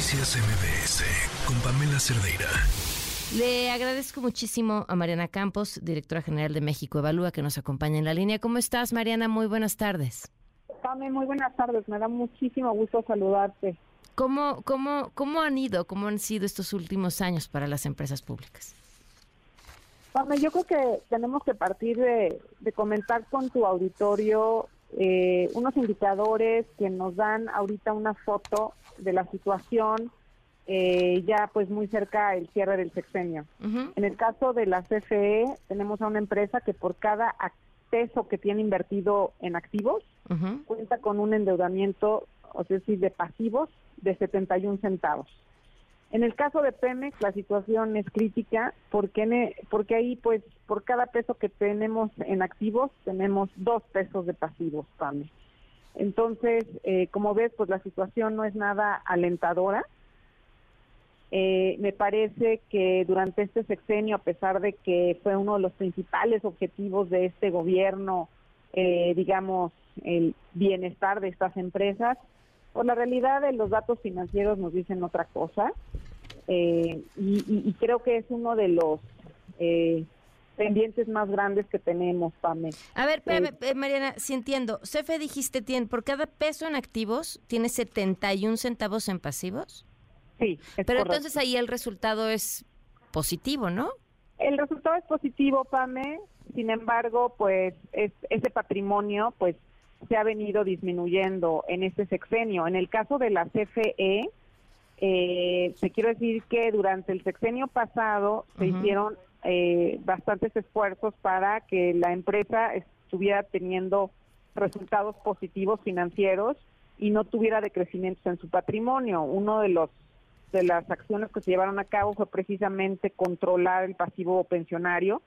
Noticias MBS con Pamela Cerdeira. Le agradezco muchísimo a Mariana Campos, directora general de México Evalúa, que nos acompaña en la línea. ¿Cómo estás, Mariana? Muy buenas tardes. Pame, muy buenas tardes. Me da muchísimo gusto saludarte. ¿Cómo, cómo, ¿Cómo han ido, cómo han sido estos últimos años para las empresas públicas? Pame, yo creo que tenemos que partir de, de comentar con tu auditorio eh, unos indicadores que nos dan ahorita una foto de la situación eh, ya pues muy cerca el cierre del sexenio. En el caso de la CFE tenemos a una empresa que por cada peso que tiene invertido en activos cuenta con un endeudamiento, o sea, de pasivos de 71 centavos. En el caso de Pemex la situación es crítica porque, porque ahí pues por cada peso que tenemos en activos tenemos dos pesos de pasivos, Pame. Entonces, eh, como ves, pues la situación no es nada alentadora. Eh, me parece que durante este sexenio, a pesar de que fue uno de los principales objetivos de este gobierno, eh, digamos, el bienestar de estas empresas, pues la realidad de los datos financieros nos dicen otra cosa. Eh, y, creo que es uno de los eh, pendientes más grandes que tenemos, Pame. A ver, eh, Mariana, si entiendo, CFE dijiste, tiene, por cada peso en activos, tiene 71 centavos en pasivos. Sí, Pero entonces ahí el resultado es positivo, ¿no? El resultado es positivo, Pame. Sin embargo, pues es, ese patrimonio, pues se ha venido disminuyendo en este sexenio. En el caso de la CFE, eh, te quiero decir que durante el sexenio pasado se hicieron eh, bastantes esfuerzos para que la empresa estuviera teniendo resultados positivos financieros y no tuviera decrecimientos en su patrimonio. Uno de los de las acciones que se llevaron a cabo fue precisamente controlar el pasivo pensionario.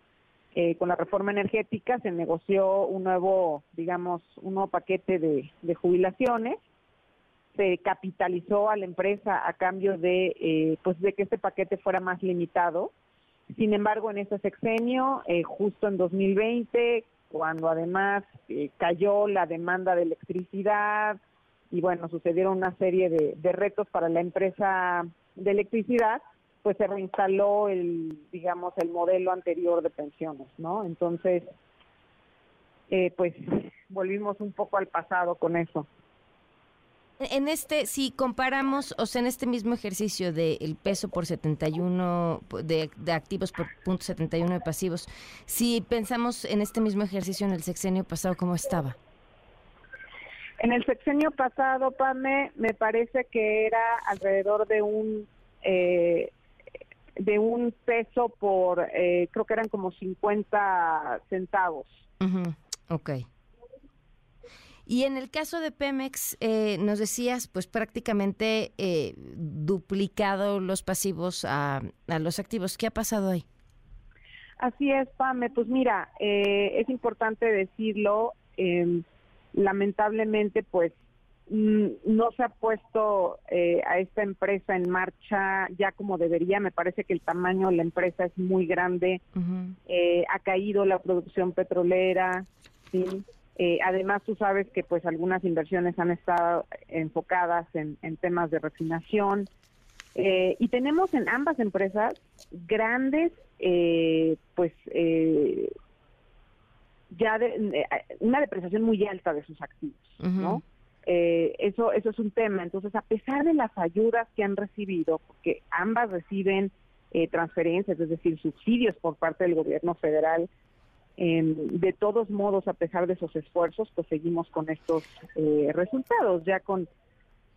Eh, con la reforma energética se negoció un nuevo, digamos, un nuevo paquete de, de jubilaciones se capitalizó a la empresa a cambio de eh, pues de que este paquete fuera más limitado. Sin embargo, en este sexenio, eh, justo en 2020, cuando además eh, cayó la demanda de electricidad y bueno, sucedieron una serie de, de retos para la empresa de electricidad, pues se reinstaló el, digamos, el modelo anterior de pensiones, ¿no? Entonces, pues volvimos un poco al pasado con eso. En este, si comparamos, o sea, en este mismo ejercicio del peso por 71, de, de activos por punto 71 de pasivos, si pensamos en este mismo ejercicio en el sexenio pasado, ¿cómo estaba? En el sexenio pasado, Pame, me parece que era alrededor de un eh, de un peso por, eh, creo que eran como 50 centavos. Ok. Y en el caso de Pemex, eh, nos decías, pues prácticamente eh, duplicado los pasivos a, los activos. ¿Qué ha pasado ahí? Así es, Pame. Pues mira, eh, es importante decirlo. Em, lamentablemente, pues mm, no se ha puesto a esta empresa en marcha ya como debería. Me parece que el tamaño de la empresa es muy grande. ha caído la producción petrolera. ¿sí? Eh, además, tú sabes que pues algunas inversiones han estado enfocadas en, temas de refinación eh, y tenemos en ambas empresas grandes, eh, pues ya de, una depreciación muy alta de sus activos, ¿no? eso eso es un tema. Entonces, a pesar de las ayudas que han recibido, porque ambas reciben transferencias, es decir, subsidios por parte del gobierno federal de todos modos, a pesar de esos esfuerzos, pues seguimos con estos eh, resultados. Ya con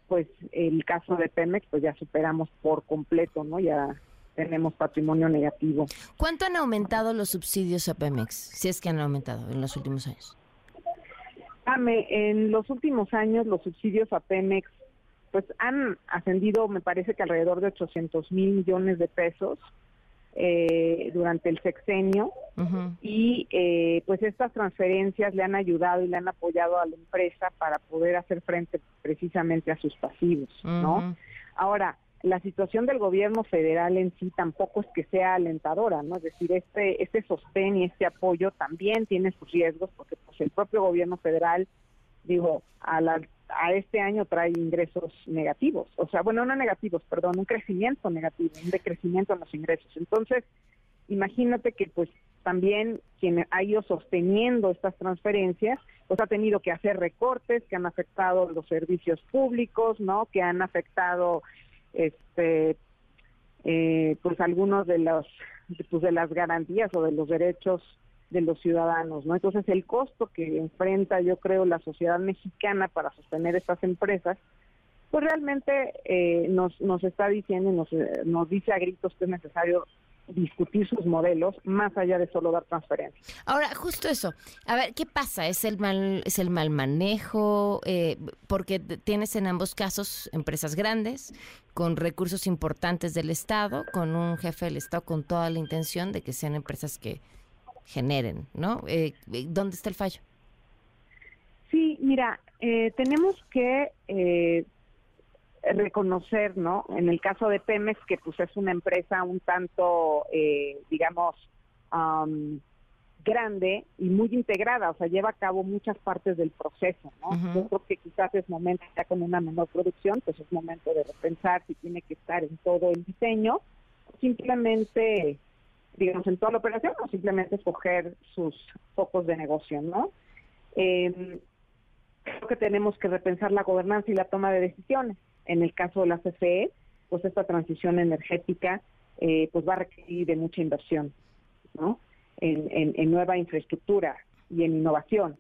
pues el caso de Pemex, pues ya superamos por completo, ¿no? Ya tenemos patrimonio negativo. ¿Cuánto han aumentado los subsidios a Pemex? Si es que han aumentado en los últimos años. en los últimos años los subsidios a Pemex pues han ascendido, me parece que alrededor de 800 mil millones de pesos eh, durante el sexenio y eh, pues estas transferencias le han ayudado y le han apoyado a la empresa para poder hacer frente precisamente a sus pasivos, ¿no? Ahora, la situación del gobierno federal en sí tampoco es que sea alentadora, ¿no? Es decir, este este sostén y este apoyo también tiene sus riesgos porque pues el propio gobierno federal digo, al, a este año trae ingresos negativos, o sea, bueno, no negativos, perdón, un crecimiento negativo, un decrecimiento en los ingresos. Entonces, imagínate que pues también quien ha ido sosteniendo estas transferencias, pues ha tenido que hacer recortes que han afectado los servicios públicos, ¿no? Que han afectado, este, eh, pues algunos de los, pues de las garantías o de los derechos de los ciudadanos, ¿no? Entonces el costo que enfrenta, yo creo, la sociedad mexicana para sostener estas empresas, pues realmente eh, nos, nos está diciendo, nos, nos dice a gritos que es necesario discutir sus modelos más allá de solo dar transferencias. Ahora, justo eso. A ver, ¿qué pasa? ¿Es el mal, es el mal manejo? Eh, porque tienes en ambos casos empresas grandes, con recursos importantes del Estado, con un jefe del Estado con toda la intención de que sean empresas que generen, ¿no? Eh, ¿Dónde está el fallo? Sí, mira, eh, tenemos que eh, reconocer, ¿no? En el caso de Pemex, que pues es una empresa un tanto, eh, digamos, grande y muy integrada, o sea, lleva a cabo muchas partes del proceso, ¿no? Yo creo que quizás es momento, ya con una menor producción, pues es momento de repensar si tiene que estar en todo el diseño, simplemente digamos, en toda la operación o simplemente escoger sus focos de negocio, ¿no? Eh, creo que tenemos que repensar la gobernanza y la toma de decisiones. En el caso de la CFE, pues esta transición energética eh, pues va a requerir de mucha inversión, ¿no? En, nueva infraestructura y en innovación.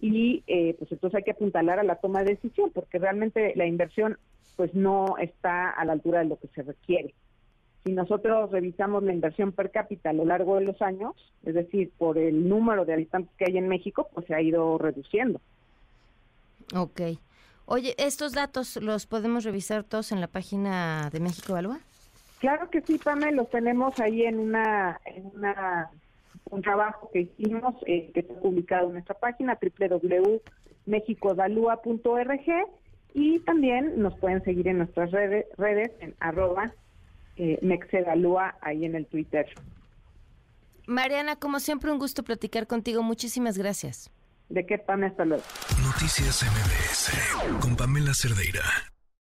Y eh, pues entonces hay que apuntalar a la toma de decisión, porque realmente la inversión pues no está a la altura de lo que se requiere si nosotros revisamos la inversión per cápita a lo largo de los años, es decir, por el número de habitantes que hay en México, pues se ha ido reduciendo. Ok. Oye, ¿estos datos los podemos revisar todos en la página de México Evalúa? Claro que sí, Pame, los tenemos ahí en una, en una un trabajo que hicimos eh, que está publicado en nuestra página www.mexicoevalúa.org y también nos pueden seguir en nuestras redes, redes en arroba eh, Mexedalúa ahí en el Twitter. Mariana, como siempre, un gusto platicar contigo. Muchísimas gracias. ¿De qué, Pame? Hasta luego. Noticias MBS con Pamela Cerdeira.